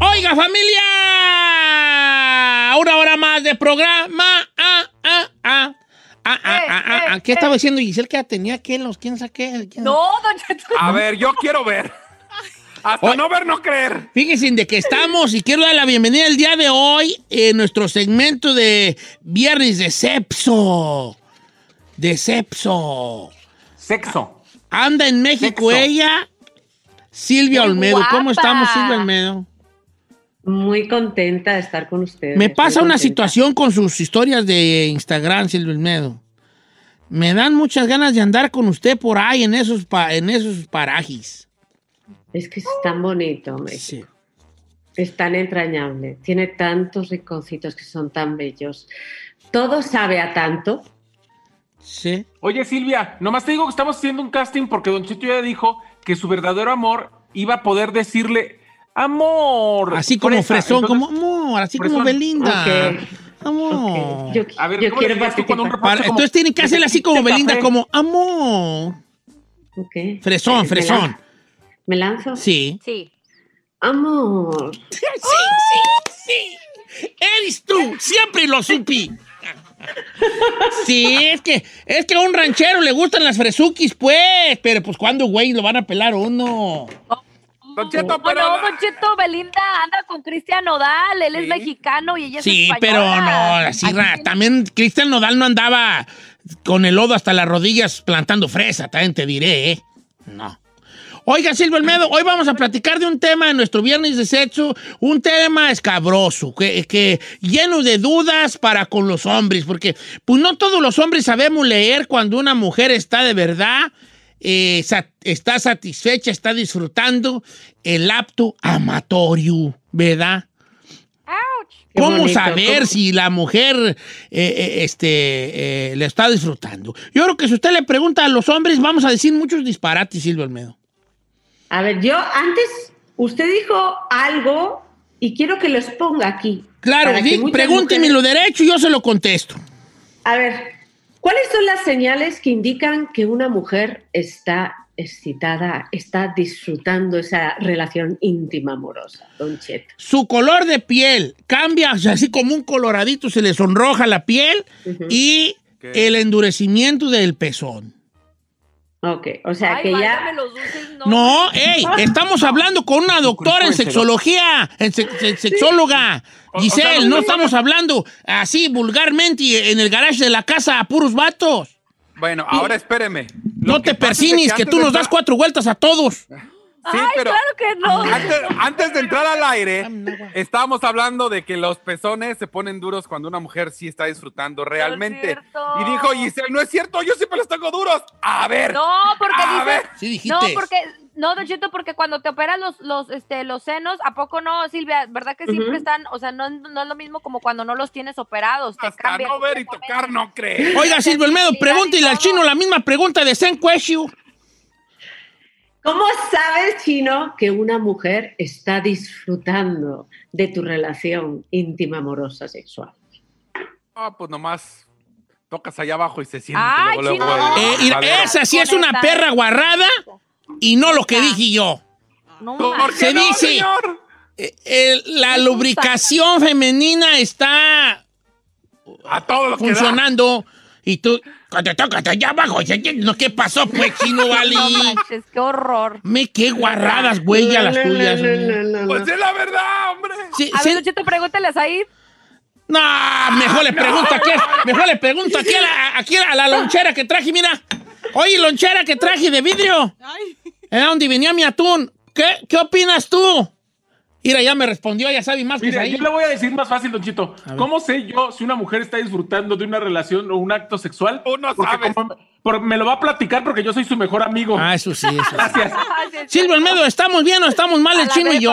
Oiga, familia, una hora más de programa. Ah, ah, ah. Ah, ah, ah, ah, ah. ¿Qué estaba diciendo Giselle que tenía que los quién saqué? ¿Quién- No, don Cheto. A ver, yo quiero ver. Hasta Oye. no ver, no creer. Fíjense de que estamos y quiero dar la bienvenida el día de hoy en nuestro segmento de Viernes de Cepso. De Cepso. Sexo. Anda en México Sexo. ella, Silvia Olmedo. ¿Cómo estamos, Silvia Olmedo? Muy contenta de estar con ustedes. Me pasa una situación con sus historias de Instagram, Silvia Olmedo. Me dan muchas ganas de andar con usted por ahí en esos, pa- en esos parajes. Es que es tan bonito, México. Sí. es tan entrañable. Tiene tantos rinconcitos que son tan bellos. Todo sabe a tanto. Sí. Oye, Silvia, nomás te digo que estamos haciendo un casting porque Don Chito ya dijo que su verdadero amor iba a poder decirle amor. Así como fresa. fresón, Entonces, como amor, así como. Belinda. Amor. Ok, Yo, A ver, yo ¿cómo quiero le dirías tú un. Para- como- entonces tienen que hacerle así como Belinda, café. como amor. Ok. Fresón, ¿Me fresón. ¿Me lanzo? Sí. Sí. Amor. Sí, sí, sí. Eres tú, siempre lo supi. Sí, es que, es que a un ranchero le gustan las fresuquis, pues. Pero pues cuando, güey, lo van a pelar uno. Don Cheto, No, pero. no, Don Cheto, Belinda anda con Cristian Nodal, él es Sí. mexicano y ella es Sí, pero no, así también Cristian Nodal no andaba con el lodo hasta las rodillas plantando fresa, también te diré, ¿eh? No. Oiga, Silvio Olmedo, hoy vamos a platicar de un tema en nuestro viernes de sexo, un tema escabroso, que, que lleno de dudas para con los hombres, porque pues no todos los hombres sabemos leer cuando una mujer está de verdad, eh, sa- está satisfecha, está disfrutando el apto amatorio, ¿verdad? Qué ¿Cómo bonito, saber ¿cómo? si la mujer eh, eh, este, eh, le está disfrutando? Yo creo que si usted le pregunta a los hombres, vamos a decir muchos disparates, Silvio Almedo. A ver, yo antes, usted dijo algo y quiero que lo exponga aquí. Claro, pregúnteme mujeres- lo derecho y yo se lo contesto. A ver, ¿cuáles son las señales que indican que una mujer está excitada, está disfrutando esa relación íntima amorosa, Don Cheto? Su color de piel cambia, o sea, así como un coloradito, se le sonroja la piel y el endurecimiento del pezón. Ok, o sea Ay, que ya... los dulces, no. No, ey, estamos hablando con una doctora en sexología, en se- se- sexóloga. O- o Giselle, sea, no estamos hablando así vulgarmente en el garage de la casa a puros vatos. Bueno, ahora espéreme. Lo No te es persines, que antes tú nos das cuatro vueltas a todos. Sí, Ay, pero claro que no. antes, antes de entrar al aire, estábamos hablando de que los pezones se ponen duros cuando una mujer sí está disfrutando realmente. Y dijo Giselle, no es cierto, yo siempre los tengo duros. A ver. No, porque A ver. Sí dijiste. No, porque... No, Don Cheto, porque cuando te operan los, los, este, los senos, ¿a poco no, Silvia? ¿Verdad que siempre están, o sea, no, no es lo mismo como cuando no los tienes operados? Te Hasta no ver y tocar, no cree. Oiga, Silvio Almedo, pregúntele al chino la misma pregunta de Zen Question. ¿Cómo sabes, Chino, que una mujer está disfrutando de tu relación íntima, amorosa, sexual? Ah, pues nomás tocas allá abajo y se siente. Ay, luego, Eh, y esa sí es una esta, perra guarrada y no lo que dije yo. No, ¿Por manches. qué Se no, dice- señor? eh, el- la lubricación femenina está A todo lo que da. funcionando y tú, cuando tocas allá abajo, no, ¿qué pasó, pues, chino, vale? No manches, qué horror. Me, qué guarradas, güey, ya las tuyas. Pues es la verdad, hombre. Sí, A sí. ver, Don Cheto, pregúntale a Said. No, mejor le pregunto aquí, mejor le pregunto aquí a la, aquí a la lonchera que traje, mira. Oye, lonchera que traje de vidrio. Era donde venía mi atún. ¿Qué, qué opinas tú? Mira, ya me respondió, ya sabe más que Mira, ahí. yo le voy a decir más fácil, Don Chito. ¿Cómo sé yo si una mujer está disfrutando de una relación o un acto sexual? Uno Porque sabe. como- por- me lo va a platicar porque yo soy su mejor amigo. Ah, eso sí, eso sí. Gracias. Silvio Olmedo, ¿estamos bien o estamos mal A el chino y yo?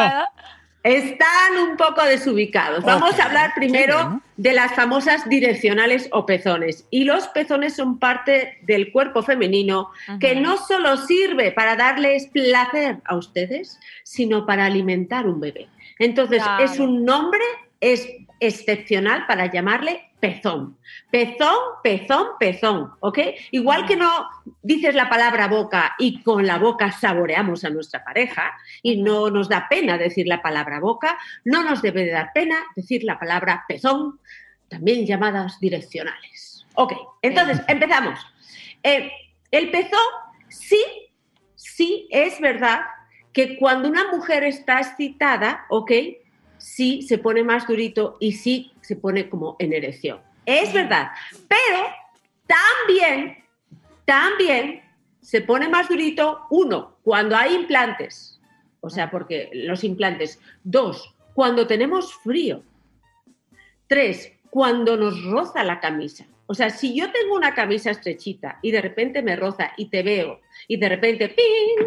Están un poco desubicados. Vamos a hablar primero de las famosas direccionales o pezones. Y los pezones son parte del cuerpo femenino que no solo sirve para darles placer a ustedes, sino para alimentar un bebé. Entonces, Claro. es un nombre es excepcional para llamarle pezón. Pezón, pezón, pezón, ¿ok? Igual que no dices la palabra boca y con la boca saboreamos a nuestra pareja y no nos da pena decir la palabra boca, no nos debe de dar pena decir la palabra pezón, también llamadas direccionales. Ok, entonces empezamos. Eh, el pezón sí, sí es verdad que cuando una mujer está excitada, ok, sí se pone más durito y sí se pone como en erección. Es verdad, pero también, también se pone más durito, uno, cuando hay implantes, o sea, porque los implantes, dos, cuando tenemos frío, tres, cuando nos roza la camisa. O sea, si yo tengo una camisa estrechita y de repente me roza y te veo y de repente, ¡ping!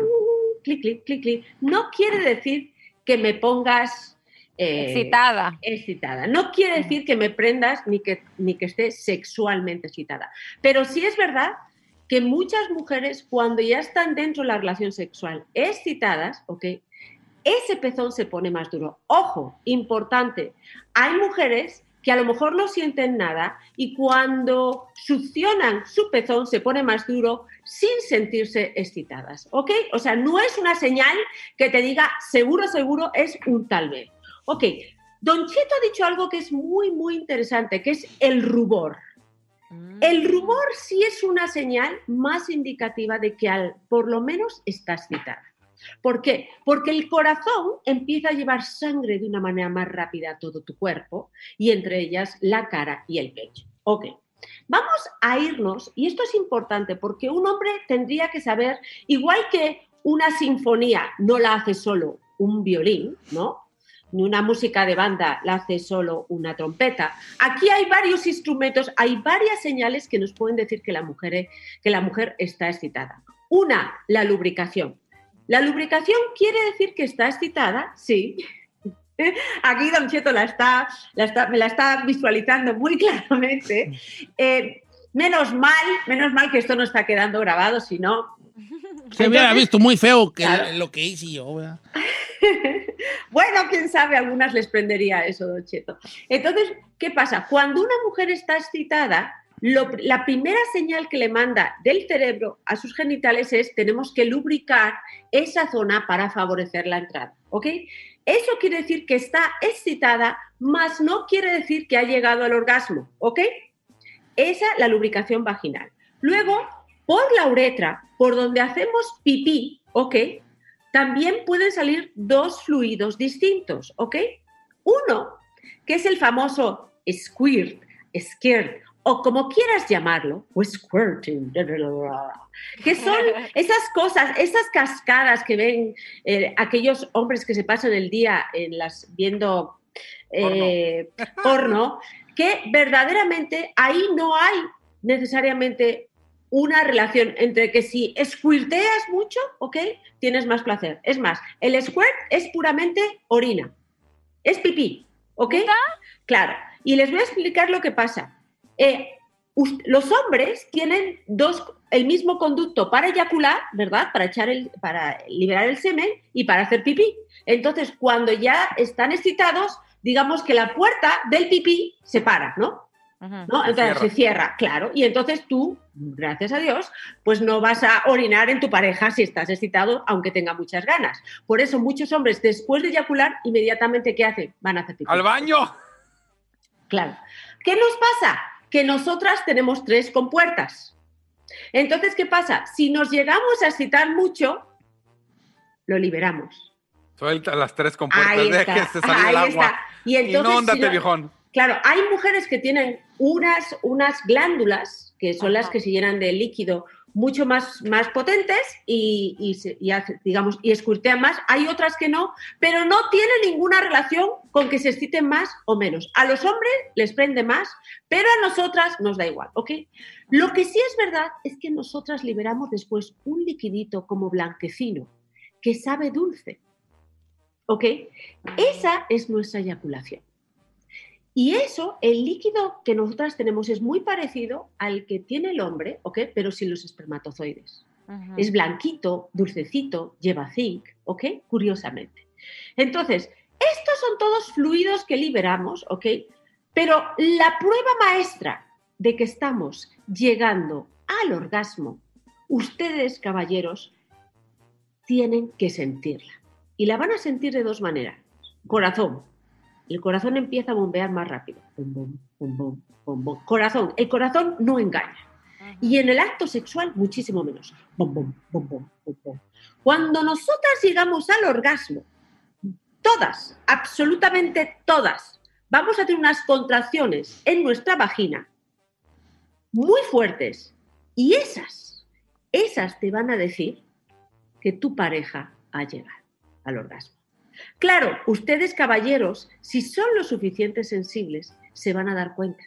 clic, clic, clic, clic, no quiere decir que me pongas eh, Excitada. excitada. No quiere decir que me prendas ni que, ni que esté sexualmente excitada. Pero sí es verdad que muchas mujeres, cuando ya están dentro de la relación sexual excitadas, ¿ok? Ese pezón se pone más duro. Ojo, importante. Hay mujeres que a lo mejor no sienten nada y cuando succionan su pezón se pone más duro sin sentirse excitadas, ¿ok? O sea, no es una señal que te diga seguro, seguro, es un tal vez. Ok, Don Cheto ha dicho algo que es muy, muy interesante, que es el rubor. El rubor sí es una señal más indicativa de que al, por lo menos estás citada. ¿Por qué? Porque el corazón empieza a llevar sangre de una manera más rápida a todo tu cuerpo y entre ellas la cara y el pecho. Ok, vamos a irnos, y esto es importante porque un hombre tendría que saber, igual que una sinfonía no la hace solo un violín, ¿no? Ni una música de banda la hace solo una trompeta. Aquí hay varios instrumentos, hay varias señales que nos pueden decir que la mujer, que la mujer está excitada. Una, la lubricación. La lubricación quiere decir que está excitada, sí. Aquí Don Cheto la está, me la está visualizando muy claramente. Eh, menos mal, menos mal que esto no está quedando grabado, si no. Se hubiera visto muy feo que Claro. lo que hice yo, ¿verdad? Bueno, quién sabe, a algunas les prendería eso, Don Cheto. Entonces, ¿qué pasa? Cuando una mujer está excitada, lo- la primera señal que le manda del cerebro a sus genitales es tenemos que lubricar esa zona para favorecer la entrada, ¿ok? Eso quiere decir que está excitada, más no quiere decir que ha llegado al orgasmo, ¿ok? Esa la lubricación vaginal. Luego, por la uretra, por donde hacemos pipí, ¿ok? También pueden salir dos fluidos distintos, ¿ok? Uno, que es el famoso squirt, squirt, o como quieras llamarlo, o squirting, que son esas cosas, esas cascadas que ven eh, aquellos hombres que se pasan el día en las viendo eh, porno, que verdaderamente ahí no hay necesariamente una relación entre que si squirteas mucho, ¿ok? Tienes más placer. Es más, el squirt es puramente orina. Es pipí, ¿ok? Claro. Y les voy a explicar lo que pasa. Eh, los hombres tienen dos, el mismo conducto para eyacular, ¿verdad? Para, echar el, para liberar el semen y para hacer pipí. Entonces, cuando ya están excitados, digamos que la puerta del pipí se para, ¿no? ¿No? Se Entonces cierra. se cierra, claro. Y entonces tú, gracias a Dios, pues no vas a orinar en tu pareja si estás excitado, aunque tenga muchas ganas. Por eso muchos hombres, después de eyacular, inmediatamente, ¿qué hacen? Van a hacer pipí. ¡Al baño! Claro. ¿Qué nos pasa? Que nosotras tenemos tres compuertas. Entonces, ¿qué pasa? Si nos llegamos a excitar mucho, lo liberamos. Suelta las tres compuertas, salir Ahí el agua. está. Y entonces, Inóndate, si no- viejón. Claro, hay mujeres que tienen unas, unas glándulas, que son las que se llenan de líquido mucho más, más potentes y, digamos, y escurtean más. Hay otras que no, pero no tiene ninguna relación con que se exciten más o menos. A los hombres les prende más, pero a nosotras nos da igual, ¿ok? Lo que sí es verdad es que nosotras liberamos después un liquidito como blanquecino, que sabe dulce, ¿ok? Esa es nuestra eyaculación. Y eso, el líquido que nosotras tenemos es muy parecido al que tiene el hombre, ¿ok? Pero sin los espermatozoides. Es blanquito, dulcecito, lleva zinc, ¿ok? Curiosamente. Entonces, estos son todos fluidos que liberamos, ¿ok? Pero la prueba maestra de que estamos llegando al orgasmo, ustedes, caballeros, tienen que sentirla. Y la van a sentir de dos maneras. Corazón. El corazón empieza a bombear más rápido. Bum, bum, bum. Corazón. El corazón no engaña. Y en el acto sexual, muchísimo menos. Cuando nosotras llegamos al orgasmo, todas, absolutamente todas, vamos a tener unas contracciones en nuestra vagina muy fuertes. Y esas, esas te van a decir que tu pareja ha llegado al orgasmo. Claro, ustedes caballeros, si son lo suficiente sensibles, se van a dar cuenta.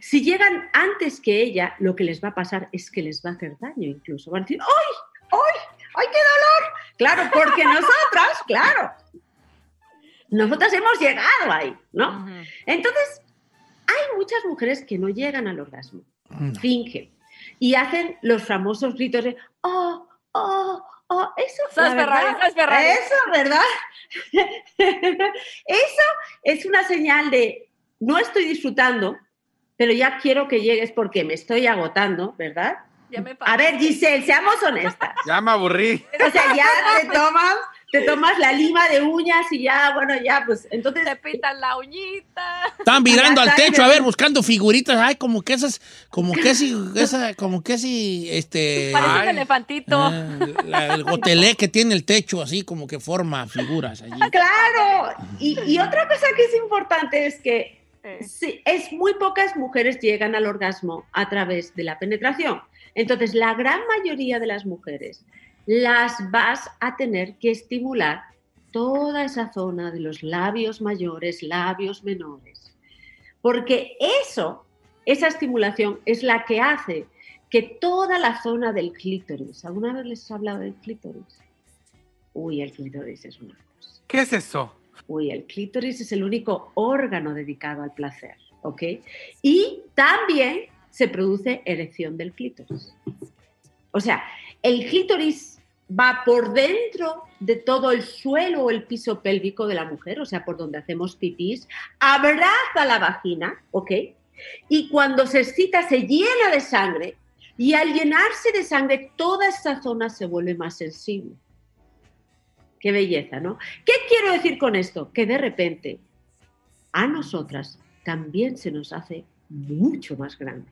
Si llegan antes que ella, lo que les va a pasar es que les va a hacer daño incluso. Van a decir, ¡ay! ¡ay! ¡ay, qué dolor! Claro, porque nosotras, claro, nosotras hemos llegado ahí, ¿no? Entonces, hay muchas mujeres que no llegan al orgasmo, fingen y hacen los famosos gritos de, ¡oh! ¡oh! ¡Oh! Eso, Sos verdad, Ferrari, sos Ferrari. Eso, ¿verdad? Eso es una señal de no estoy disfrutando, pero ya quiero que llegues porque me estoy agotando, ¿verdad? Ya me A ver, Giselle, seamos honestas. Ya me aburrí. O sea, ya te tomas, te tomas la lima de uñas y ya, bueno, ya, pues entonces. Te pintan la uñita. Están mirando al techo, ya. a ver, buscando figuritas. Ay, como que esas, como que si, esa, como que si, este. Parece un elefantito. ah, la- el gotelé que tiene el techo, así como que forma figuras allí. Claro. Y, y otra cosa que es importante es que Eh. sí, es muy pocas mujeres llegan al orgasmo a través de la penetración. Entonces, la gran mayoría de las mujeres las vas a tener que estimular toda esa zona de los labios mayores, labios menores. Porque eso, esa estimulación es la que hace que toda la zona del clítoris, ¿alguna vez les he hablado del clítoris? Uy, el clítoris es una cosa. ¿Qué es eso? Uy, el clítoris es el único órgano dedicado al placer, ¿ok? Y también se produce erección del clítoris. O sea, el clítoris va por dentro de todo el suelo o el piso pélvico de la mujer, o sea, por donde hacemos pipís, abraza la vagina, ¿ok? Y cuando se excita se llena de sangre y al llenarse de sangre toda esa zona se vuelve más sensible. Qué belleza, ¿no? ¿Qué quiero decir con esto? Que de repente a nosotras también se nos hace mucho más grande.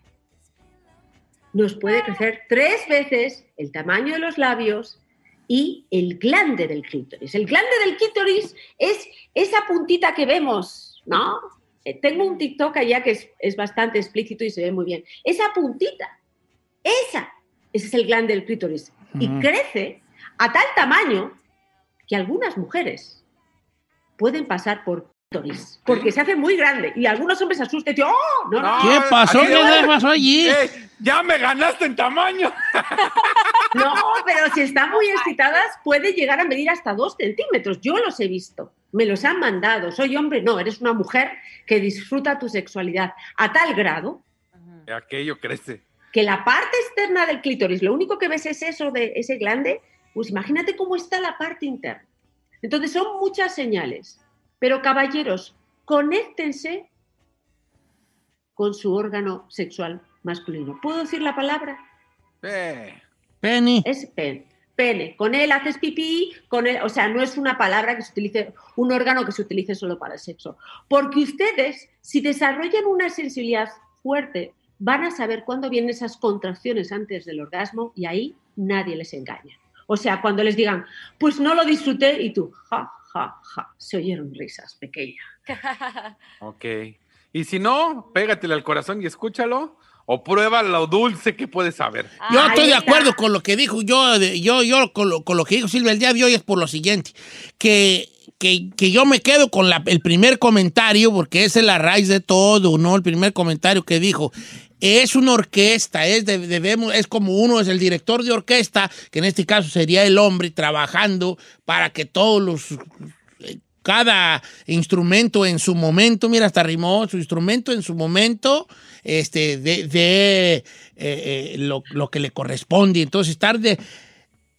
Nos puede crecer tres veces el tamaño de los labios y el glande del clítoris. El glande del clítoris es esa puntita que vemos, ¿no? Eh, Tengo un TikTok allá que es, es bastante explícito y se ve muy bien. Esa puntita, esa, ese es el glande del clítoris. Y crece a tal tamaño que algunas mujeres pueden pasar por porque se hace muy grande y algunos hombres se asustan ¡oh! No, no, ¿Qué pasó? ¿Qué le pasó allí? ¡Ey! ¡Ya me ganaste en tamaño! no, pero si están muy excitadas puede llegar a medir hasta dos centímetros. Yo los he visto, me los han mandado. Soy hombre, no, eres una mujer que disfruta tu sexualidad a tal grado Aquello crece. que la parte externa del clítoris, lo único que ves es eso de ese glande, pues imagínate cómo está la parte interna. Entonces son muchas señales. Pero caballeros, conéctense con su órgano sexual masculino. ¿Puedo decir la palabra? Eh, Penny. Es pene. Pene. Con él haces pipí, con él, o sea, no es una palabra que se utilice, un órgano que se utilice solo para el sexo. Porque ustedes, si desarrollan una sensibilidad fuerte, van a saber cuándo vienen esas contracciones antes del orgasmo y ahí nadie les engaña. O sea, cuando les digan, pues no lo disfruté y tú, ja, ja, ja, se oyeron risas, pequeña. ok. Y si no, pégatele al corazón y escúchalo. O prueba lo dulce que puedes saber. Yo Ahí estoy de está. acuerdo con lo que dijo yo, yo, yo con lo, con lo que dijo Silvia el día de hoy es por lo siguiente, que, que, que yo me quedo con el primer comentario, porque esa es la raíz de todo, ¿no? El primer comentario que dijo. Es una orquesta, es, de- debemos, es como uno es el director de orquesta, que en este caso sería el hombre, trabajando para que todos los cada instrumento en su momento, mira, hasta rimó, su instrumento en su momento, este, de, eh, eh, lo, lo que le corresponde. Entonces, estar de.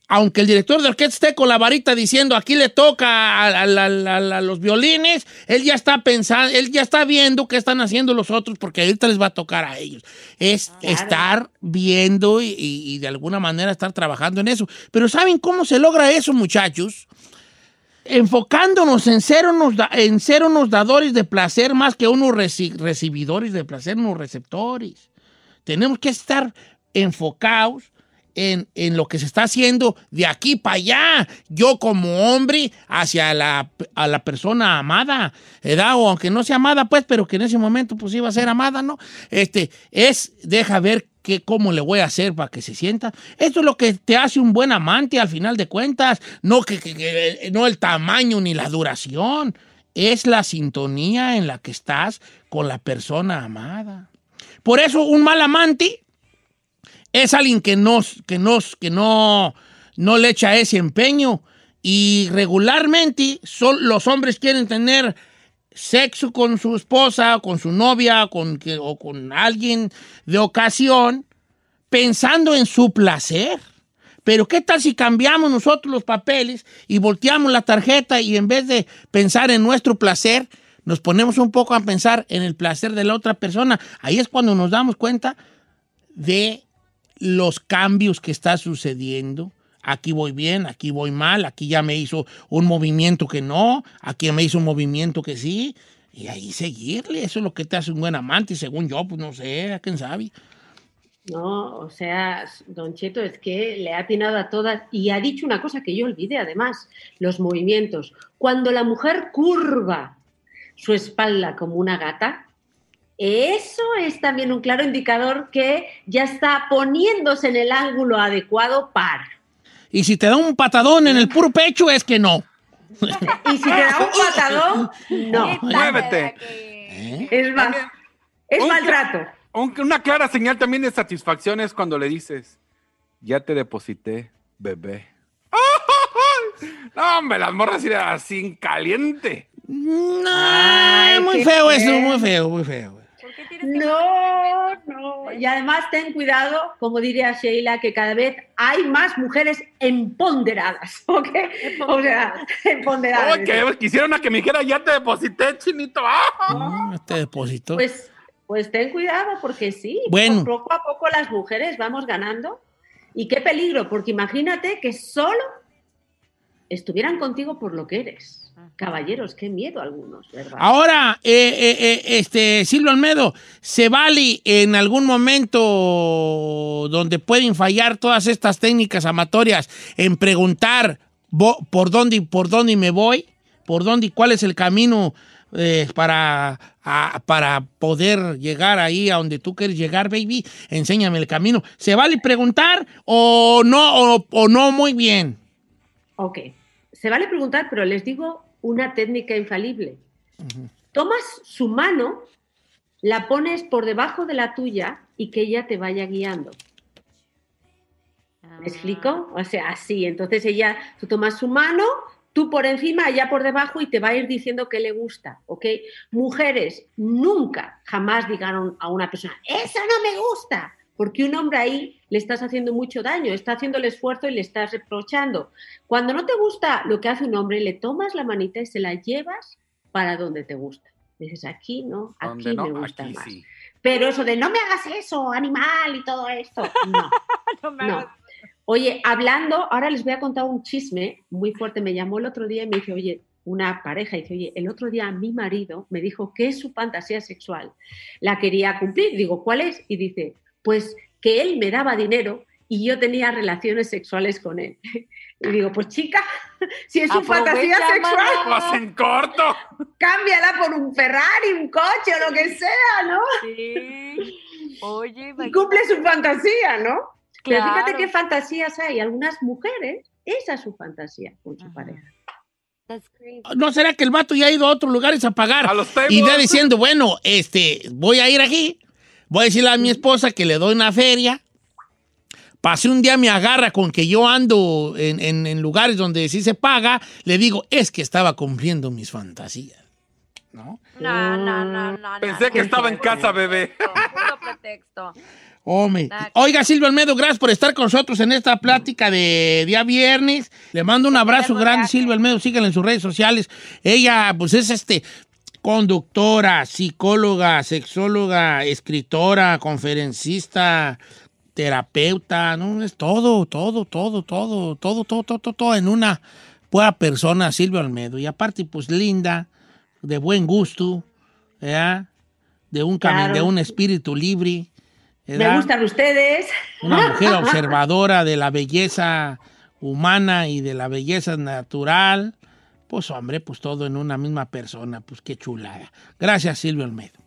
Aunque el director de orquesta esté con la varita diciendo aquí le toca a, a- a- a- a los violines, él ya está pensando, él ya está viendo qué están haciendo los otros porque ahorita les va a tocar a ellos. Es Claro. estar viendo y, y- y de alguna manera estar trabajando en eso. Pero ¿saben cómo se logra eso, muchachos? enfocándonos en ser unos, da- en ser unos dadores de placer más que unos reci- recibidores de placer, unos receptores. Tenemos que estar enfocados en, en lo que se está haciendo de aquí para allá. Yo como hombre hacia la, a la persona amada, ¿verdad? O aunque no sea amada, pues, pero que en ese momento pues iba a ser amada, ¿no? Este, es, deja ver qué, cómo le voy a hacer para que se sienta. Esto es lo que te hace un buen amante al final de cuentas, no, que, que- que- no el tamaño ni la duración, es la sintonía en la que estás con la persona amada. Por eso un mal amante es alguien que, nos, que, nos, que no, no le echa ese empeño y regularmente son, los hombres quieren tener sexo con su esposa, con su novia con, que- o con alguien de ocasión, pensando en su placer. Pero ¿qué tal si cambiamos nosotros los papeles y volteamos la tarjeta y en vez de pensar en nuestro placer, nos ponemos un poco a pensar en el placer de la otra persona? Ahí es cuando nos damos cuenta de los cambios que está sucediendo. Aquí voy bien, aquí voy mal, aquí ya me hizo un movimiento que no, aquí me hizo un movimiento que sí. Y ahí seguirle, eso es lo que te hace un buen amante, y según yo, pues no sé, quién sabe. No, o sea, Don Cheto es que le ha atinado a todas y ha dicho una cosa que yo olvidé además, los movimientos. Cuando la mujer curva su espalda como una gata, eso es también un claro indicador que ya está poniéndose en el ángulo adecuado para. Y si te da un patadón en el puro pecho, es que no. Y si te da un patadón, no. Muévete. ¿Eh? Es, ma- También, es un- maltrato. Un- una clara señal también de satisfacción es cuando le dices, ya te deposité, bebé. No, hombre, las morras irán así en caliente. No, Ay, muy feo eso, feo. muy feo, muy feo. ¿Por qué tienes que No, no. Y además ten cuidado, como diría Sheila, que cada vez hay más mujeres empoderadas, ¿ok? O sea, empoderadas. Oh, que quisiera una que me dijera, ya te deposité, chinito. ¡Ah! Mm, Este depósito. Pues, pues ten cuidado, porque sí, Bueno. poco a poco las mujeres vamos ganando. Y qué peligro, porque imagínate que solo estuvieran contigo por lo que eres. Caballeros, qué miedo algunos, ¿verdad? Ahora, eh, eh, eh, este, Silvio Almedo, ¿se vale en algún momento donde pueden fallar todas estas técnicas amatorias en preguntar por dónde, por dónde me voy? ¿Por dónde y cuál es el camino eh, para, a- para poder llegar ahí a donde tú quieres llegar, baby? Enséñame el camino. ¿Se vale preguntar o no, o, o no muy bien? Ok, se vale preguntar, pero les digo una técnica infalible. Tomas su mano, la pones por debajo de la tuya y que ella te vaya guiando. ¿Me explico? O sea, así. Entonces ella, tú tomas su mano, tú por encima, ella por debajo y te va a ir diciendo que le gusta, ¿ok? Mujeres, nunca, jamás digan a una persona, eso no me gusta, porque un hombre ahí le estás haciendo mucho daño, está haciendo el esfuerzo y le estás reprochando. Cuando no te gusta lo que hace un hombre, le tomas la manita y se la llevas para donde te gusta. Dices, aquí no, aquí ¿Dónde me gusta Aquí más. sí. Pero eso de no me hagas eso, animal y todo esto, no. No me No. Oye, hablando, ahora les voy a contar un chisme muy fuerte. Me llamó el otro día y me dice, oye, una pareja, y dice, oye, el otro día mi marido me dijo que es su fantasía sexual. La quería cumplir. Digo, ¿cuál es? Y dice, pues que él me daba dinero y yo tenía relaciones sexuales con él. Y digo, pues chica, si es su fantasía sexual, Pues en corto. cámbiala por un Ferrari, un coche o lo que sea, ¿no? Sí. Oye, Y cumple su fantasía, ¿no? Pero fíjate Claro. qué fantasías hay. Algunas mujeres, esa es su fantasía con su Ajá. pareja. That's crazy. ¿No será que el vato ya ha ido a otros lugares a pagar? A los. Y ya diciendo, bueno, este, voy a ir aquí, voy a decirle a mi esposa que le doy una feria. Pasé un día, me agarra con que yo ando en, en- en lugares donde sí se paga. Le digo, es que estaba cumpliendo mis fantasías. ¿No? No, no, no, no. Pensé no. que estaba en casa, bebé. Puro pretexto. Hombre. Oiga, Silvia Almedo, gracias por estar con nosotros en esta plática de día viernes. Le mando un abrazo grande. Silvia Almedo. Síganla en sus redes sociales. Ella, pues, es este conductora, psicóloga, sexóloga, escritora, conferencista, terapeuta, ¿no? Es todo, todo, todo, todo, todo, todo, todo, todo, todo en una buena persona, Silvia Almedo. Y aparte, pues, linda, de buen gusto, ¿verdad? De un, Claro. de un espíritu libre. Me gustan ustedes. Una mujer observadora de la belleza humana y de la belleza natural. Pues hombre, pues todo en una misma persona. Pues qué chulada. Gracias, Silvio Almedo.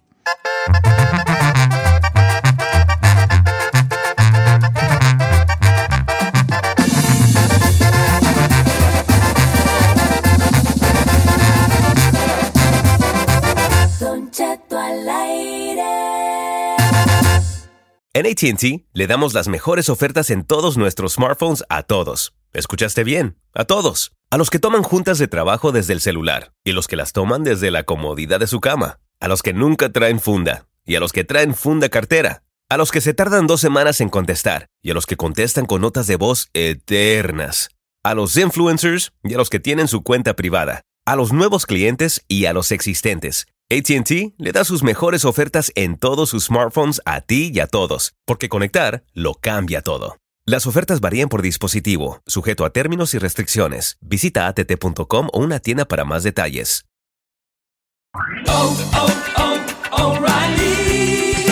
En ATT le damos las mejores ofertas en todos nuestros smartphones a todos. ¿Escuchaste bien? A todos. A los que toman juntas de trabajo desde el celular y los que las toman desde la comodidad de su cama. A los que nunca traen funda y a los que traen funda cartera. A los que se tardan dos semanas en contestar y a los que contestan con notas de voz eternas. A los influencers y a los que tienen su cuenta privada. A los nuevos clientes y a los existentes. ATT le da sus mejores ofertas en todos sus smartphones a ti y a todos, porque conectar lo cambia todo. Las ofertas varían por dispositivo, sujeto a términos y restricciones. Visita att.com o una tienda para más detalles.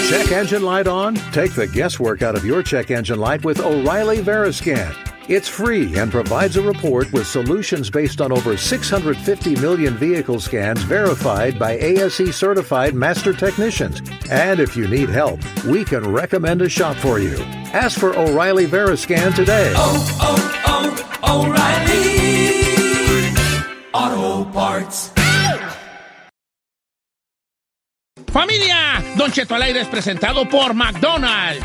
Check engine light on? Take the guesswork out of your check engine light with O'Reilly Veriscan. It's free and provides a report with solutions based on over 650 million vehicle scans verified by ASE certified master technicians. And if you need help, we can recommend a shop for you. Ask for O'Reilly Veriscan today. Oh, oh, oh, O'Reilly Auto Parts. Familia, Don Cheto al aire es presentado por McDonald's.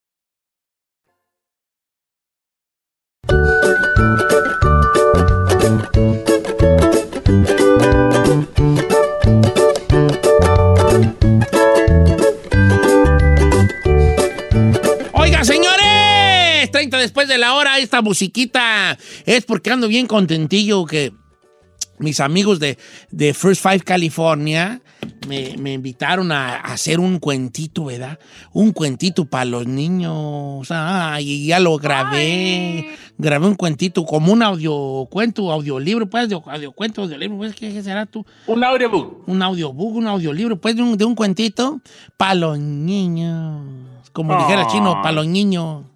Después de la hora, esta musiquita es porque ando bien contentillo que mis amigos de, de First Five California me, me invitaron a, a hacer un cuentito, ¿verdad? Un cuentito para los niños. Ay, y ya lo grabé. Grabé un cuentito como un audio cuento, audiolibro, pues, de audio cuento, audiolibro, pues, ¿qué, qué será tú? Un audiobook. Un audiobook, un audiolibro, pues, de un, de un cuentito para los niños. Como dijera el chino, para los niños.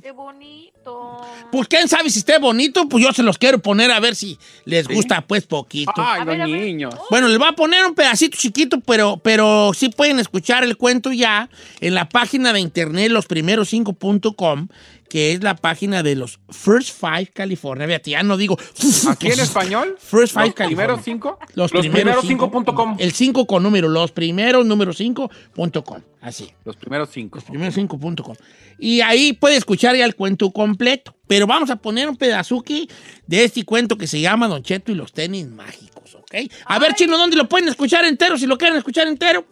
Qué bonito. Pues quién sabe si esté bonito, pues yo se los quiero poner a ver si les gusta pues poquito. Ay, los niños. Bueno, les voy a poner un pedacito chiquito, pero, pero sí pueden escuchar el cuento ya en la página de internet losprimeros5.com, que es la página de los First Five California. Fíjate, ya no digo... ¿Aquí en español? First Five ¿Los California. primeros cinco? Los, Los primeros primeros cinco punto com. El 5 con número, los primeros número 5.com. Así. Los primeros cinco. Primero 5.com. Y ahí puede escuchar ya el cuento completo. Pero vamos a poner un pedazuki de este cuento que se llama Don Cheto y los tenis mágicos, ¿ok? A ver, chino, ¿dónde lo pueden escuchar entero? Si lo quieren escuchar entero.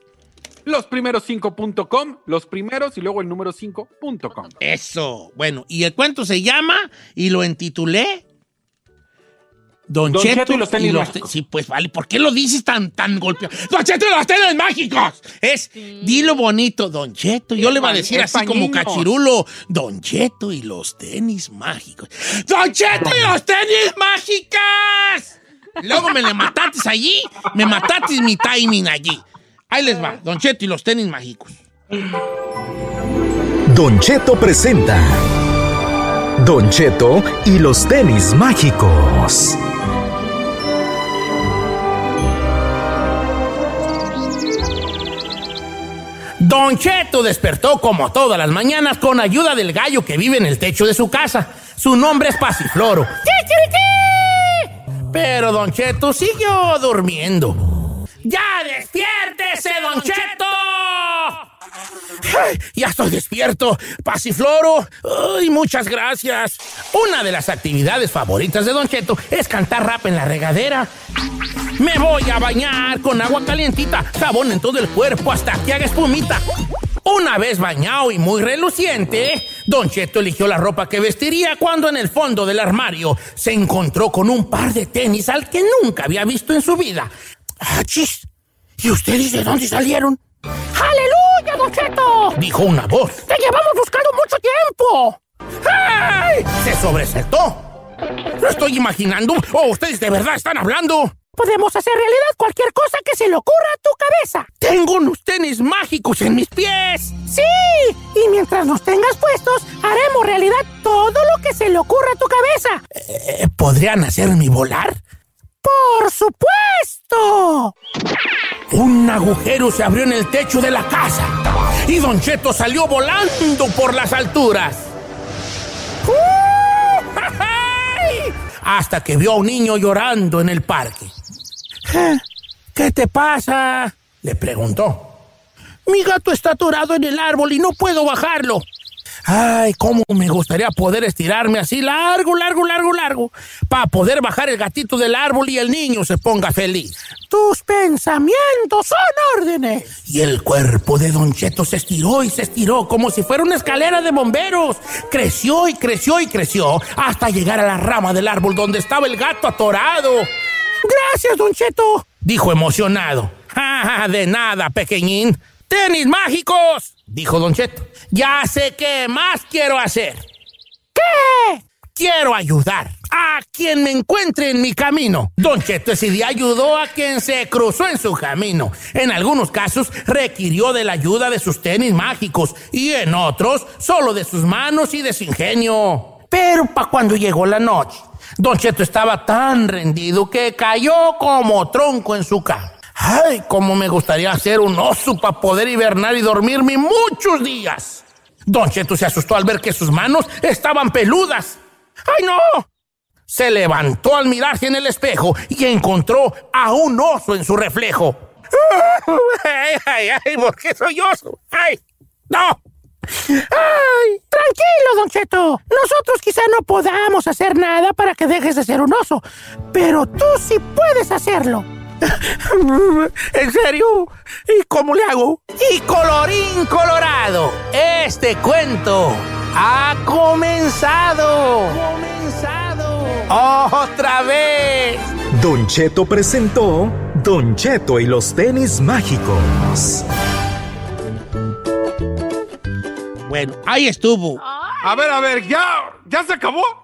Los primeros cinco.com, los primeros y luego el número cinco.com. Eso. Bueno, y el cuento se llama y lo entitulé Don, Don Cheto, Cheto y los tenis te- mágicos. Sí, pues vale. ¿Por qué lo dices tan, tan golpeado? Don Cheto y los tenis mágicos. Es, dilo bonito, Don Cheto. Yo Es le iba a decir así como cachirulo. Don Cheto y los tenis mágicos. Don Cheto y los tenis mágicas. Luego me le matatis allí. Me matatis mi timing allí. Ahí les va. Don Cheto y los tenis mágicos. Don Cheto presenta Don Cheto y los tenis mágicos. Don Cheto despertó como todas las mañanas con ayuda del gallo que vive en el techo de su casa. Su nombre es Pasifloro. Pero Don Cheto siguió durmiendo. ¡Ya despiértese, Don Cheto! ¡Ay, ya estoy despierto, Pasifloro. Ay, muchas gracias. Una de las actividades favoritas de Don Cheto es cantar rap en la regadera. Me voy a bañar con agua calientita, jabón en todo el cuerpo hasta que haga espumita. Una vez bañado y muy reluciente, Don Cheto eligió la ropa que vestiría cuando en el fondo del armario se encontró con un par de tenis al que nunca había visto en su vida. ¡Achis! ¿Y ustedes de dónde salieron? ¡Aleluya, Don Cheto! Dijo una voz. ¡Te llevamos buscando mucho tiempo! Se sobresaltó. ¿Lo estoy imaginando o ustedes de verdad están hablando? Podemos hacer realidad cualquier cosa que se le ocurra a tu cabeza. Tengo unos tenis mágicos en mis pies. Sí, y mientras nos tengas puestos, haremos realidad todo lo que se le ocurra a tu cabeza. Eh, ¿Podrían hacerme volar? ¡Por supuesto! Un agujero se abrió en el techo de la casa y Don Cheto salió volando por las alturas. ¡Uh! Hasta que vio a un niño llorando en el parque. "Eh, ¿Qué te pasa? le preguntó. Mi gato está atorado en el árbol y no puedo bajarlo. Ay, cómo me gustaría poder estirarme así largo, largo, largo, largo, para poder bajar el gatito del árbol y el niño se ponga feliz. Tus pensamientos son órdenes. Y el cuerpo de Don Cheto se estiró y se estiró como si fuera una escalera de bomberos. Creció y creció y creció hasta llegar a la rama del árbol donde estaba el gato atorado. Gracias, Don Cheto, dijo emocionado. "Ah, de nada, pequeñín. ¡Tenis mágicos! Dijo Don Cheto. Ya sé qué más quiero hacer. ¿Qué? Quiero ayudar a quien me encuentre en mi camino. Don Cheto ese día ayudó a quien se cruzó en su camino. En algunos casos requirió de la ayuda de sus tenis mágicos y en otros solo de sus manos y de su ingenio. Pero para cuando llegó la noche, Don Cheto estaba tan rendido que cayó como tronco en su cama. Ay, cómo me gustaría ser un oso para poder hibernar y dormirme muchos días. Don Cheto se asustó al ver que sus manos estaban peludas. ¡Ay, no! Se levantó al mirarse en el espejo y encontró a un oso en su reflejo. ¡Ay, ay, ay! ¿Por qué soy oso? ¡Ay! ¡No! ¡Ay! Tranquilo, Don Cheto. Nosotros quizá no podamos hacer nada para que dejes de ser un oso, pero tú sí puedes hacerlo. ¿En serio? ¿Y cómo le hago? Y colorín colorado, este cuento ha comenzado. Comenzado. Otra vez. Don Cheto presentó Don Cheto y los tenis mágicos. Bueno, ahí estuvo. A ver, a ver, ¿ya, ya se acabó?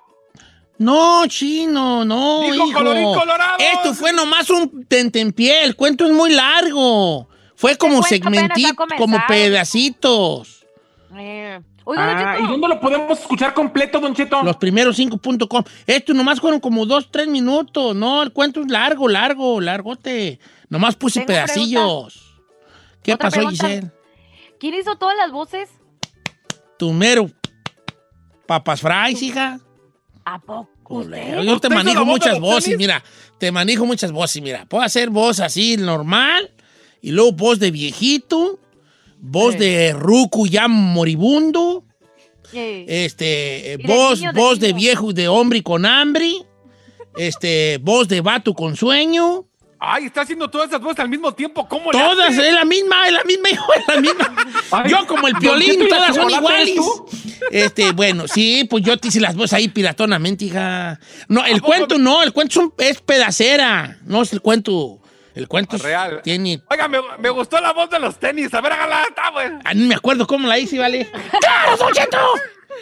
No, chino, no, Dijo hijo. colorín colorado. Esto fue nomás un tentempié. El cuento es muy largo. Fue como segmentitos, como pedacitos. Eh, Ah. ¿y dónde lo podemos escuchar completo, Don Cheto? Los primeros 5.com. Esto nomás fueron como dos, tres minutos. No, el cuento es largo, largo, largote. Nomás puse Tengo pedacillos. ¿Qué pasó, pregunta. Giselle? ¿Quién hizo todas las voces? Tu mero. Papas fries, hija. ¿A poco? Culero, Yo te ¿Usted hizo manejo de muchas voces, tenis? mira. Te manejo muchas voces, mira. Puedo hacer voz así normal y luego voz de viejito, voz de ruco ya moribundo, este, eh, de voz, de voz de niño. viejo, de hombre con hambre, este, voz de vato con sueño. Ay, está haciendo todas esas voces al mismo tiempo. ¿Cómo Todas, es la misma, es la misma, hijo, es la misma. Ay, yo como el Don piolín, Cheto, ¿y la todas son iguales. Este, bueno, sí, pues yo te hice las voces ahí piratonamente, hija. No, el cuento no, el cuento es, pedacera, no es el cuento. El cuento es- Real. tiene. Oiga, me, me gustó la voz de los tenis. A ver, hágala. Está, güey. Ah, no me acuerdo cómo la hice, ¿vale? ¡Claro, Don Cheto!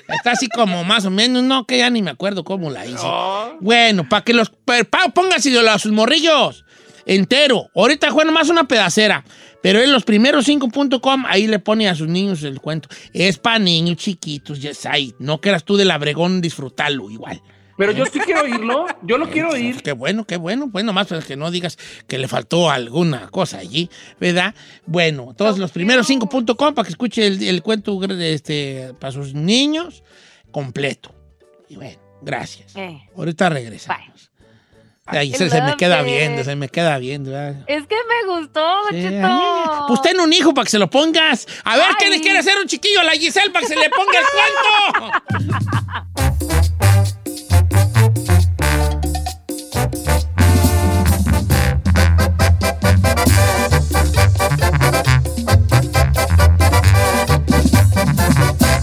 Está así como más o menos, no, que ya ni me acuerdo cómo la hice. No. Bueno, para que los. pa- pónganse de los morrillos entero. Ahorita juega nomás una pedacera. Pero en los primeros 5.com, ahí le pone a sus niños el cuento. Es para niños chiquitos, ya sabes. No quieras tú del abregón disfrutarlo igual. Pero yo sí quiero oírlo. Yo lo quiero oír. Qué bueno, qué bueno. Pues nomás para que no digas que le faltó alguna cosa allí, ¿verdad? Bueno, todos los primeros 5.com para que escuche el, el cuento de este, para sus niños completo. Y bueno, gracias. eh. Ahorita regresamos. Ay, se, se me queda viendo, se me queda viendo. ¿verdad? Es que me gustó, Sí, Cheto. ay, Pues ten un hijo para que se lo pongas. A ver, ¿quién le Ay. quiere hacer un chiquillo a la Giselle para que se le ponga el cuento?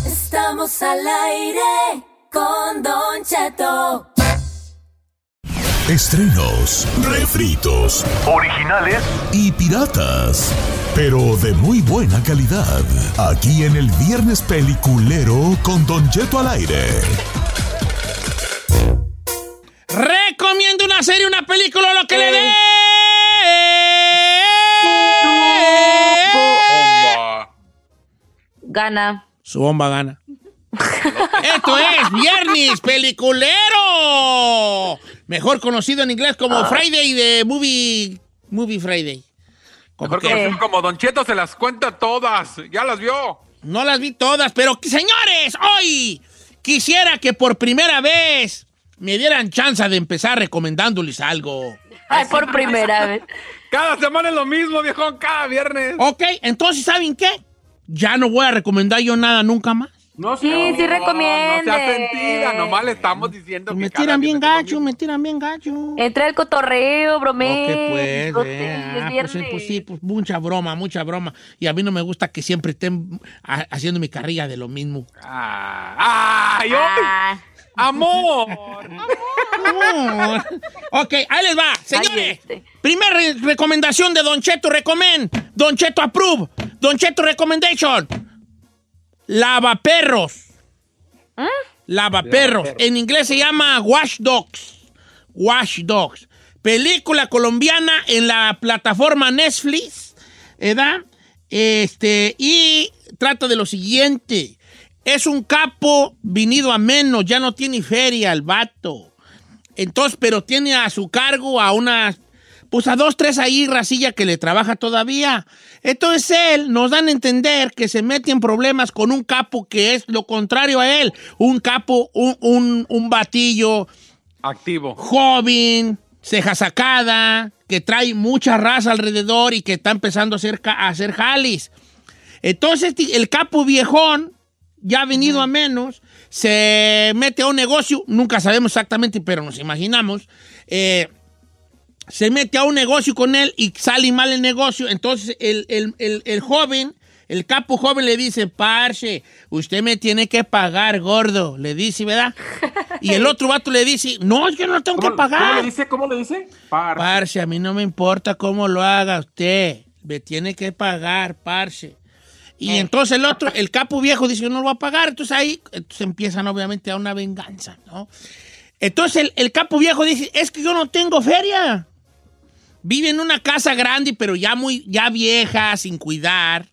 Estamos al aire con Don Cheto. Estrenos, refritos, originales y piratas, pero de muy buena calidad. Aquí en el Viernes Peliculero con Don Cheto al aire. Recomiendo una serie, una película, lo que le dé. Gana. Su bomba gana. Esto es Viernes Peliculero. Mejor conocido en inglés como Friday de Movie, movie Friday. Como Mejor que- conocido como Don Cheto se las cuenta todas. Ya las vio. No las vi todas, pero señores, hoy quisiera que por primera vez me dieran chance de empezar recomendándoles algo. Ay, por primera vez. Cada semana es lo mismo, viejón. Cada viernes. Ok, entonces, ¿saben qué? Ya no voy a recomendar yo nada nunca más. No Sí, sí No recomiende. sea sentida. Nomás le estamos diciendo que Me tiran bien gacho, me tiran bien gacho. Entra el cotorreo, bromé. Ok, pues, eh, es ah, pues, sí, pues sí, pues mucha broma, mucha broma. Y a mí no me gusta que siempre estén ha- haciendo mi carrilla de lo mismo. Ah, ¡Ay, ay! Ah, ¡Amor! ok, ahí les va, señores. este. Primer re- recomendación de Don Cheto Recommend. Don Cheto Approve. Don Cheto Recommendation. Lavaperros. Lavaperros. En inglés se llama Wash Dogs. Wash Dogs. Película colombiana en la plataforma Netflix. ¿Verdad? Este, y trata de lo siguiente. Es un capo venido a menos, ya no tiene feria el vato. Entonces, pero tiene a su cargo a unas, pues a dos, tres ahí racilla que le trabaja todavía. Entonces él nos dan a entender que se mete en problemas con un capo que es lo contrario a él. Un capo, un, un, un batillo Activo. joven, ceja sacada, que trae mucha raza alrededor y que está empezando a hacer, a hacer jalis. Entonces el capo viejón, ya ha venido a menos, se mete a un negocio, nunca sabemos exactamente, pero nos imaginamos, eh, se mete a un negocio con él y sale mal el negocio, entonces el, el- el- el joven El capo joven le dice, parce, usted me tiene que pagar, gordo. Le dice, ¿verdad? Y el otro vato le dice, no, yo no tengo que pagar. ¿Cómo le dice? ¿Cómo le dice? Parce. Parce, a mí no me importa cómo lo haga usted. Me tiene que pagar, parce. Y Eh. entonces el otro, el capo viejo dice, yo no lo voy a pagar. Entonces ahí entonces empiezan obviamente a una venganza, ¿no? Entonces el, el capo viejo dice, es que yo no tengo feria. Vive en una casa grande, pero ya muy, ya vieja, sin cuidar.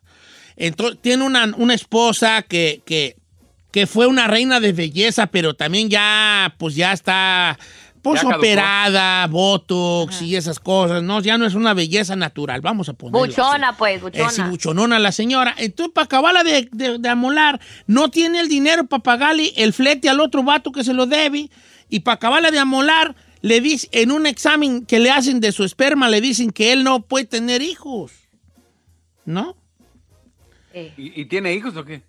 Entonces, tiene una, una esposa que, que, que fue una reina de belleza, pero también ya, pues ya está, pues Ya operada, botox y esas cosas, ¿no? Ya no es una belleza natural, vamos a ponerlo así. Buchona, pues, Eh, buchona. sí, buchonona la señora. Entonces, para acabarla de, de- de amolar, no tiene el dinero para pagarle el flete al otro vato que se lo debe. Y para acabarla de amolar, le dice, en un examen que le hacen de su esperma, le dicen que él no puede tener hijos. ¿No? ¿Y, y tiene hijos o qué?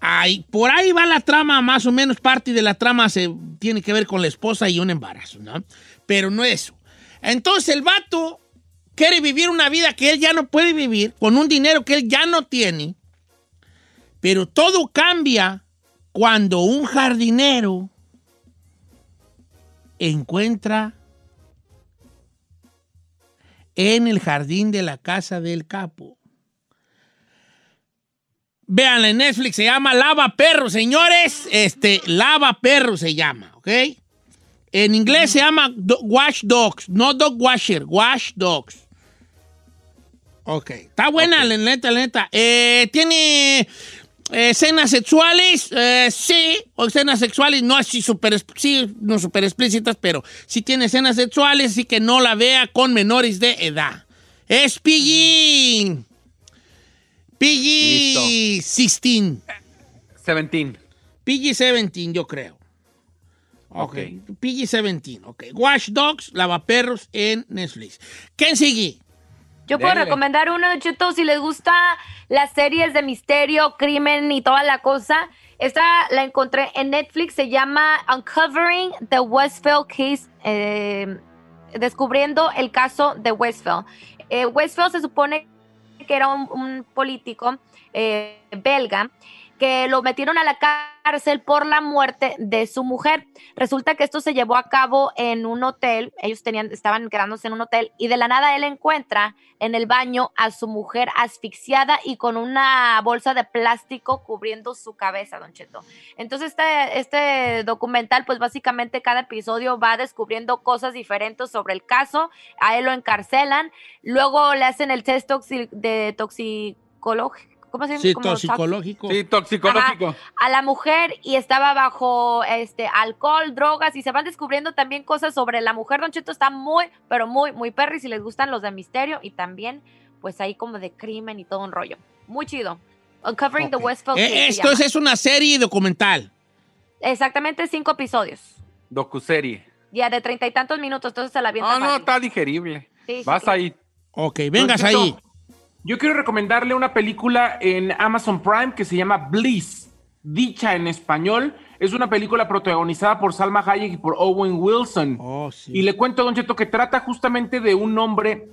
Ahí, por ahí va la trama, más o menos parte de la trama se tiene que ver con la esposa y un embarazo, ¿no? Pero no eso. Entonces el vato quiere vivir una vida que él ya no puede vivir, con un dinero que él ya no tiene, pero todo cambia cuando un jardinero encuentra en el jardín de la casa del capo Véanla en Netflix, se llama Lava Perro, señores. Este, Lava Perro se llama, ¿ok? En inglés se llama Do- Wash Dogs, no Dog Washer, Wash Dogs. Ok, está buena, la neta, la neta. Eh, Tiene escenas sexuales, eh, sí, o escenas sexuales, no así super, sí, no super explícitas, pero sí tiene escenas sexuales, así que no la vea con menores de edad. Es PG. PG 16. 17. PG 17, yo creo. Ok. PG 17, ok. Watch Dogs, Lavaperros en Netflix. ¿Quién sigue? Yo puedo recomendar uno, Cheto, si les gusta las series de misterio, crimen y toda la cosa. Esta la encontré en Netflix, se llama Uncovering the Westfield Case, eh, descubriendo el caso de Westfield. Eh, Westfield se supone que era un, un político eh, belga que lo metieron a la cárcel por la muerte de su mujer. Resulta que esto se llevó a cabo en un hotel, ellos tenían, estaban quedándose en un hotel y de la nada él encuentra en el baño a su mujer asfixiada y con una bolsa de plástico cubriendo su cabeza, Don Cheto. Entonces este, este documental, pues básicamente cada episodio va descubriendo cosas diferentes sobre el caso, a él lo encarcelan, luego le hacen el test de toxicología. ¿Cómo se llama? Sí, Como toxicológico. Sí, toxicológico. a la mujer y estaba bajo este alcohol, drogas y se van descubriendo también cosas sobre la mujer. Don Cheto está muy, pero muy, muy perry si les gustan los de misterio y también pues ahí como de crimen y todo un rollo. Muy chido. Uncovering the Westfield Eh, esto es, es una serie documental. Exactamente cinco episodios. Docuserie. Ya de treinta y tantos minutos, entonces se la avienta Ah, no, fácil. está digerible. Sí, Vas ahí. Ok, Don Cheto, Yo quiero recomendarle una película en Amazon Prime que se llama Bliss, dicha en español. Es una película protagonizada por Salma Hayek y por Owen Wilson. Y le cuento, Don Cheto, que trata justamente de un hombre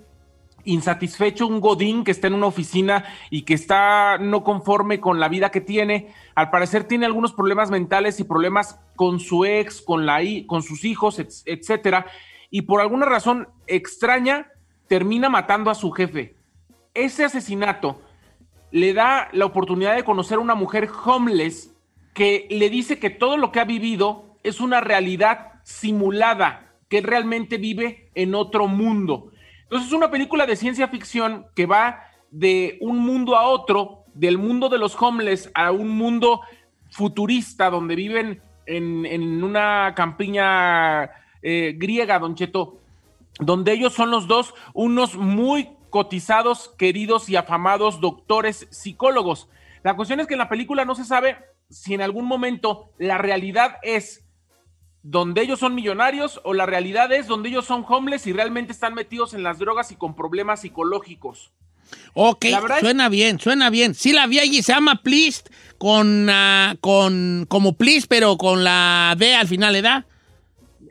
insatisfecho, un godín que está en una oficina y que está no conforme con la vida que tiene. Al parecer tiene algunos problemas mentales y problemas con su ex, con, la, con sus hijos, et- etcétera. Y por alguna razón extraña termina matando a su jefe. Ese asesinato le da la oportunidad de conocer a una mujer homeless que le dice que todo lo que ha vivido es una realidad simulada, que realmente vive en otro mundo. Entonces es una película de ciencia ficción que va de un mundo a otro, del mundo de los homeless a un mundo futurista donde viven en, en una campiña eh, griega, Don Cheto, donde ellos son los dos unos muy cotizados, queridos y afamados doctores psicólogos. La cuestión es que en la película no se sabe si en algún momento la realidad es donde ellos son millonarios o la realidad es donde ellos son homeless y realmente están metidos en las drogas y con problemas psicológicos. Ok, es- suena bien, suena bien. Sí la vi allí, se llama Please, con, ah, con, como Please, pero con la D al final, ¿edad?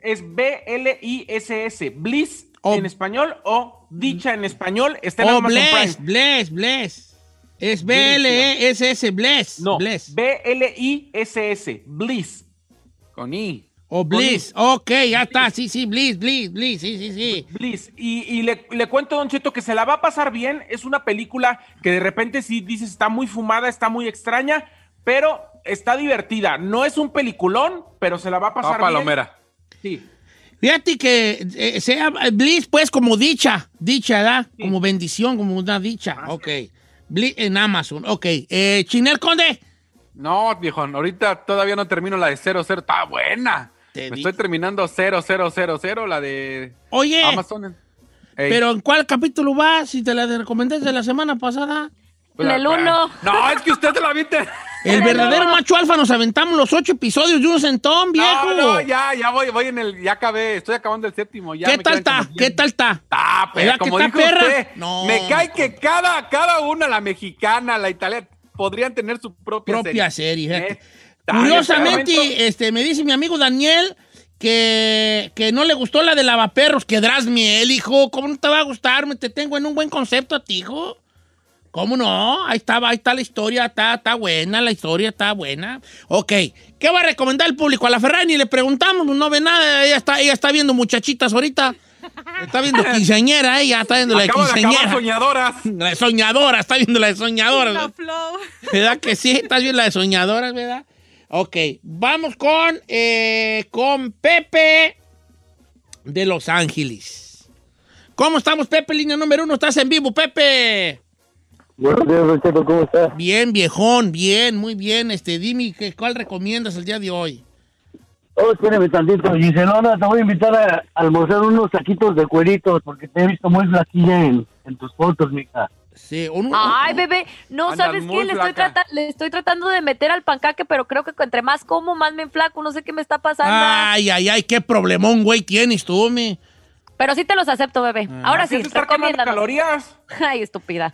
Es B-L-I-S-S, Bliss Oh. en español o Dicha en español. Está en Oh, Amazon Bless, Prime. Bless, Bless. Es B-L-E-S-S, Bless. No, Bless. B-L-I-S-S, Bliss. Con I. O Bliss. Ok, ya está. Sí, sí, Bliss, Bliss, Bliss. Sí, sí, sí. Bliss. Y, y le, le cuento, Don Cheto, que se la va a pasar bien. Es una película que de repente sí dices está muy fumada, está muy extraña, pero está divertida. No es un peliculón, pero se la va a pasar Ah, bien. palomera. Sí. Fíjate que eh, sea Bliss, pues, como dicha. Dicha, ¿verdad? Como bendición, como una dicha. ok. Bliss en Amazon. Ok. Eh, Chinel Conde. No, viejo, ahorita todavía no termino la de 00. Está buena. Me estoy terminando 0000, la de Oye. Amazon. Ey. ¿Pero en cuál capítulo vas? Si te la recomendé de la semana pasada. Pues, ah, No, es que usted te la viste. El verdadero macho alfa nos aventamos los ocho episodios de un centón, viejo. No, no, ya, ya voy, voy en el, ya acabé, estoy acabando el séptimo. Ya ¿Qué me tal está? ¿Qué tal está? Ah, pues, ¿Verdad como dijo perra? usted, No. me cae que cada, cada una, la mexicana, la italiana, podrían tener su propia, propia serie. Neta, en este Curiosamente, este, me dice mi amigo Daniel que, que no le gustó la de lavaperros, que drás miel, hijo. ¿Cómo no te va a gustar? Me te tengo en un buen concepto a ti, hijo. ¿Cómo no? Ahí está, ahí está la historia, está, está buena, la historia está buena. Ok, ¿qué va a recomendar el público? A la Ferrari ni le preguntamos, no ve nada, ella está, ella está viendo muchachitas ahorita. Está viendo quinceañera, ella está viendo la de Acabo de acabar quinceañera. soñadoras. La de soñadora, está viendo la de soñadoras. ¿Verdad que sí? Estás viendo la de soñadoras, ¿verdad? Ok, vamos con, eh, con Pepe de Los Ángeles. ¿Cómo estamos, Pepe? Línea número uno, estás en vivo, Pepe. Buenos días, Don Cheto, ¿cómo está? Bien, viejón, bien, muy bien. Este, dime, ¿qué- ¿cuál recomiendas el día de hoy? Oh, espérame tantito. Giselona, te voy a invitar a almorzar unos taquitos de cueritos porque te he visto muy flaquilla en, en tus fotos, mija. Sí, un, Ay, bebé, no sabes qué, le estoy, trata- le estoy tratando de meter al pancaque, pero creo que entre más como, más me enflaco, no sé qué me está pasando. Ay, ay, ay, qué problemón, güey, tienes tú, me. Pero sí te los acepto, bebé. Ah. Ahora sí, recomiéndanos. calorías. Ay, estúpida.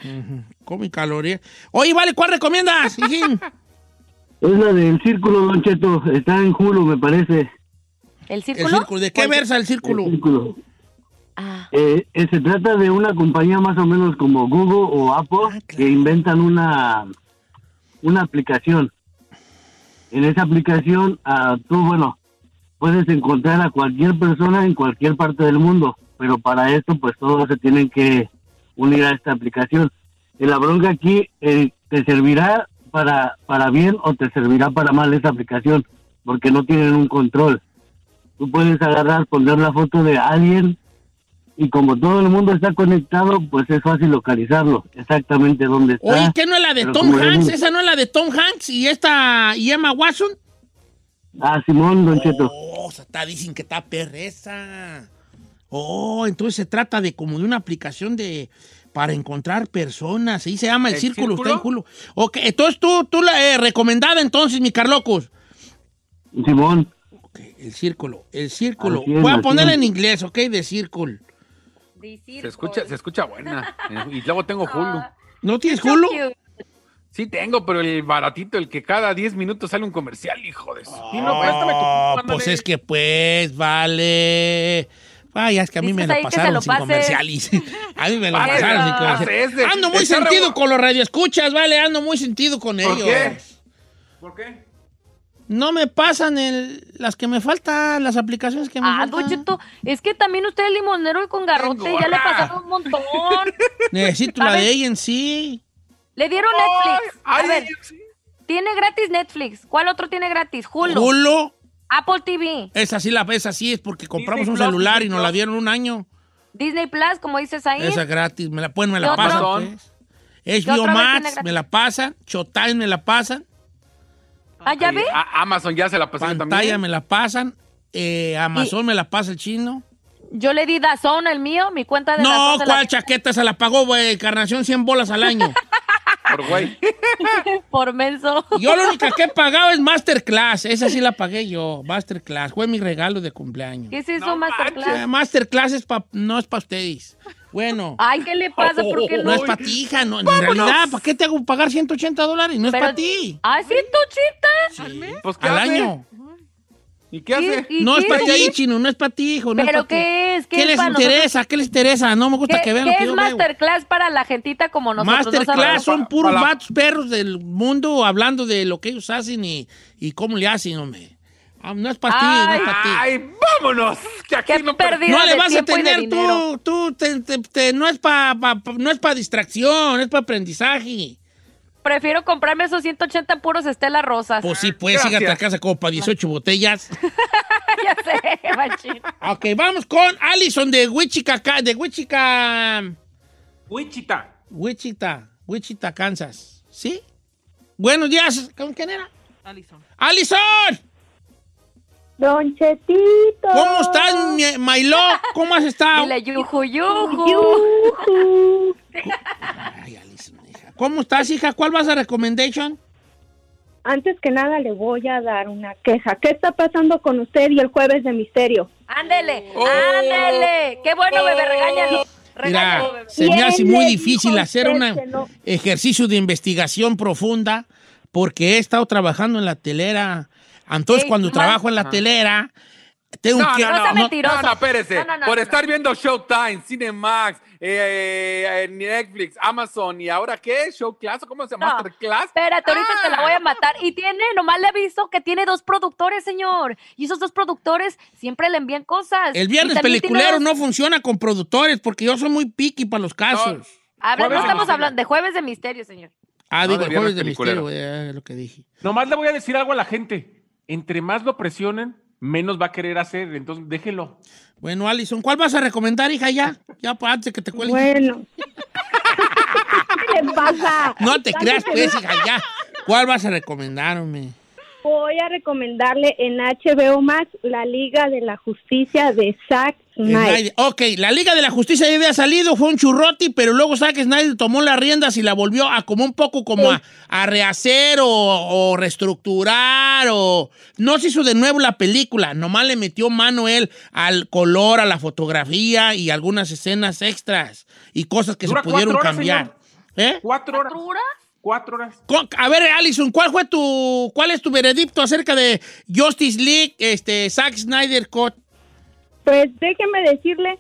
Come calorías. Oye, vale, ¿cuál recomiendas? Es la del círculo, Don Cheto. Está en Hulu, me parece. ¿El El círculo? ¿de qué versa el círculo? El círculo. Ah. Eh, eh, se trata de una compañía más o menos como Google o Apple que inventan una, una aplicación. En esa aplicación, ah, tú, bueno, puedes encontrar a cualquier persona en cualquier parte del mundo, pero para esto, pues todos se tienen que unir a esta aplicación. La bronca aquí, eh, te servirá para, para bien o te servirá para mal esa aplicación, porque no tienen un control. Tú puedes agarrar, poner la foto de alguien y como todo el mundo está conectado, pues es fácil localizarlo, exactamente dónde está. Oye, ¿qué no es la de Tom Hanks? ¿Esa no es la de Tom Hanks y esta y Emma Watson? Ah, Simón, Don Cheto. Oh, o sea, está, dicen que está perreza. Oh, entonces se trata de como de una aplicación de para encontrar personas. Ahí se llama el, ¿El círculo, círculo? está en culo. Ok, entonces tú, tú la eh, recomendada entonces, mi Carlocos. Simón. El círculo, el círculo. Así es, Voy a es. en inglés, ok, de círculo. Se escucha, se escucha buena. Y luego tengo Hulu. ¿No tienes Hulu? Sí tengo, pero el baratito, el que cada 10 minutos sale un comercial, hijo de su. Sí, no, préstame tu Oh, ándale. pues es que pues, vale. Vaya, es que a mí me la pasaron lo sin comerciales. A mí me la Pase, pasaron sin comerciales. Ando muy sentido con los radioescuchas, vale, ando muy sentido con ellos. qué? ¿Por qué? No me pasan el, las que me faltan, las aplicaciones que me Ah, faltan. Cheto, es que también usted es limonero y con garrote, ya le pasaron un montón. Necesito la de ella en sí. Le dieron Netflix. A ver, tiene gratis Netflix. ¿Cuál otro tiene gratis? Hulu. Hulu, Apple TV. esa sí, la, esa sí es porque compramos Disney un Plus, celular y nos la dieron un año. Disney Plus, como dices ahí. Esa gratis, me la, pues, me ¿Qué la pasan. Amazon. Pues. ¿Qué HBO Max me la pasan, Showtime me la pasan, Ah, ¿ya ve? A- Amazon ya se la pasó pantalla también. me la pasan, eh, Amazon me la pasa el chino. Yo le di Dazón, el mío, mi cuenta de No, Dazón se la- ¿cuál chaqueta se la pagó, güey? Carnación 100 bolas al año. Por güey. por menso. Yo la única que he pagado es Masterclass. Esa sí la pagué yo. Masterclass. Fue mi regalo de cumpleaños. ¿Qué es eso, No Masterclass? Eh, Masterclass es pa- no es para ustedes. Bueno. Ay, ¿qué le pasa? ¿Por qué no no? es para ti, hija. No, en realidad, ¿para qué te hago pagar 180 dólares? No es para ti. Ah, sí, tu chita. Pues, ¿qué Al hace? año. ¿Y qué hace? ¿Y No es para ti, chino, no es para ti, hijo. No ¿Pero es qué es? ¿Qué ¿Qué es les interesa? nosotros? ¿Qué les interesa? No me gusta ¿Qué, que vean qué lo que es yo veo. Masterclass para la gentita como nosotros? No Masterclass son puros Para- vatos perros del mundo hablando de lo que ellos hacen y, y cómo le hacen, hombre. Ah, no es para ti, no es para ti. ¡Ay, vámonos! Que aquí Qué no pérdida No le vas a tener tú, tú, te- te- te- no es para no es para distracción, es para aprendizaje. Prefiero comprarme esos 180 puros Estela Rosas. Pues sí, pues Gracias. sígate a casa como para 18 botellas. ya sé, machín. Ok, vamos con Allison de Wichita, de Wichita, Wichita. Wichita, Wichita, Kansas. ¿Sí? Buenos días. ¿Con quién era? Alison. ¡Allison! Don Chetito. ¿Cómo estás, Mailo? ¿Cómo has estado? Dile yuju, yuju. Yujú. Ay, Allison. ¿Cómo estás, hija? ¿Cuál vas a recommendation? Antes que nada le voy a dar una queja. ¿Qué está pasando con usted y el jueves de misterio? Ándele, ándele. Qué bueno, bebé, regáñalo. Mira, Regáñalo, bebé. se me ¿Quién hace muy difícil hacer un no? ejercicio de investigación profunda porque he estado trabajando en la telera. Entonces, Ey, cuando trabajo en la telera, tengo No, que... no, No no, no, no, espérese. No, no, no, Por no, estar no. viendo Showtime, Cinemax, eh, eh, Netflix, Amazon y ahora qué, Show Class, ¿cómo se llama? No. Masterclass. Espérate, ahorita te la voy Ah. a matar. Y tiene, nomás le aviso que tiene dos productores, señor. Y esos dos productores siempre le envían cosas. El viernes tiene peliculero no funciona con productores porque yo soy muy picky para los casos. Habla- no de estamos misterio. hablando de jueves de misterio, señor. Ah, No, digo, de el viernes jueves de peliculero. misterio, es lo que dije. Nomás le voy a decir algo a la gente. Entre más lo presionen, menos va a querer hacer. Entonces, déjelo. Bueno, Alison, ¿cuál vas a recomendar, hija, ya? Ya, pues, antes de que te cuelgue. Bueno. ¿Qué le pasa? No te creas, pues, hija, ya. ¿Cuál vas a recomendarme? Voy a recomendarle en HBO Max la Liga de la Justicia de Zack Snyder. Ok, la Liga de la Justicia ya había salido, fue un churroti, pero luego Zack Snyder tomó las riendas y la volvió a como un poco como a, a rehacer o, o reestructurar o... No se hizo de nuevo la película, nomás le metió mano él al color, a la fotografía y algunas escenas extras y cosas que Dura se pudieron horas, cambiar. ¿Eh? Cuatro horas. ¿Cuatro horas? Cuatro horas. A ver, Alison, ¿cuál fue tu, cuál es tu veredicto acerca de Justice League, este, Zack Snyder Cut? Pues déjeme decirle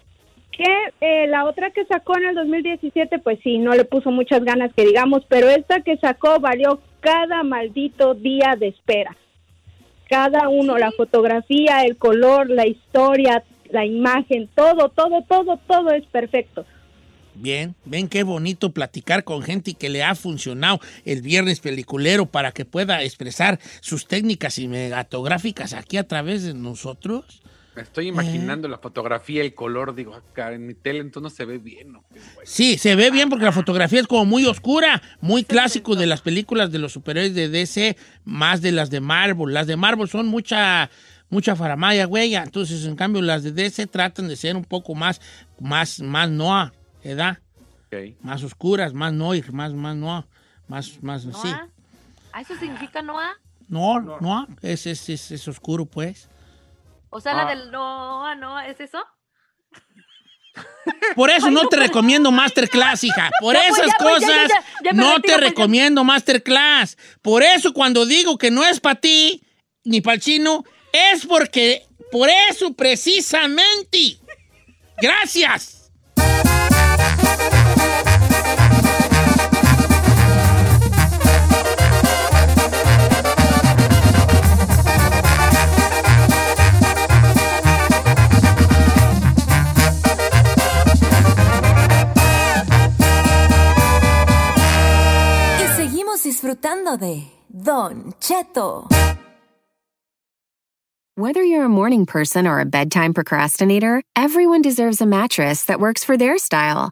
que eh, la otra que sacó en el 2017, pues sí, no le puso muchas ganas que digamos, pero esta que sacó valió cada maldito día de espera. Cada uno, la fotografía, el color, la historia, la imagen, todo, todo, todo, todo es perfecto. Bien, ven qué bonito platicar con gente que le ha funcionado el viernes peliculero para que pueda expresar sus técnicas cinematográficas aquí a través de nosotros. Me estoy imaginando la fotografía, el color, digo, acá en mi tele entonces no se ve bien. ¿no? Sí, se ve bien porque la fotografía es como muy oscura, muy clásico de las películas de los superhéroes de DC, más de las de Marvel. Las de Marvel son mucha mucha faramaya, güey. Entonces, en cambio, las de DC tratan de ser un poco más más más noir, ¿verdad? Ok. Más oscuras, más noir, más más noir, más más sí. ¿Noah? ¿Ah, ¿Eso significa Noah? No, no, es, es, es, es oscuro, pues. O sea, Ah. la del Noah, ¿no? ¿Es eso? Por eso no te recomiendo Masterclass, hija. Por Ya, esas ya, pues, ya, cosas ya, ya, ya me no retiro, te pues, recomiendo Masterclass. Por eso cuando digo que no es para ti, ni para el chino, es porque, por eso precisamente. Gracias. De Don Cheto. Whether you're a morning person or a bedtime procrastinator, everyone deserves a mattress that works for their style.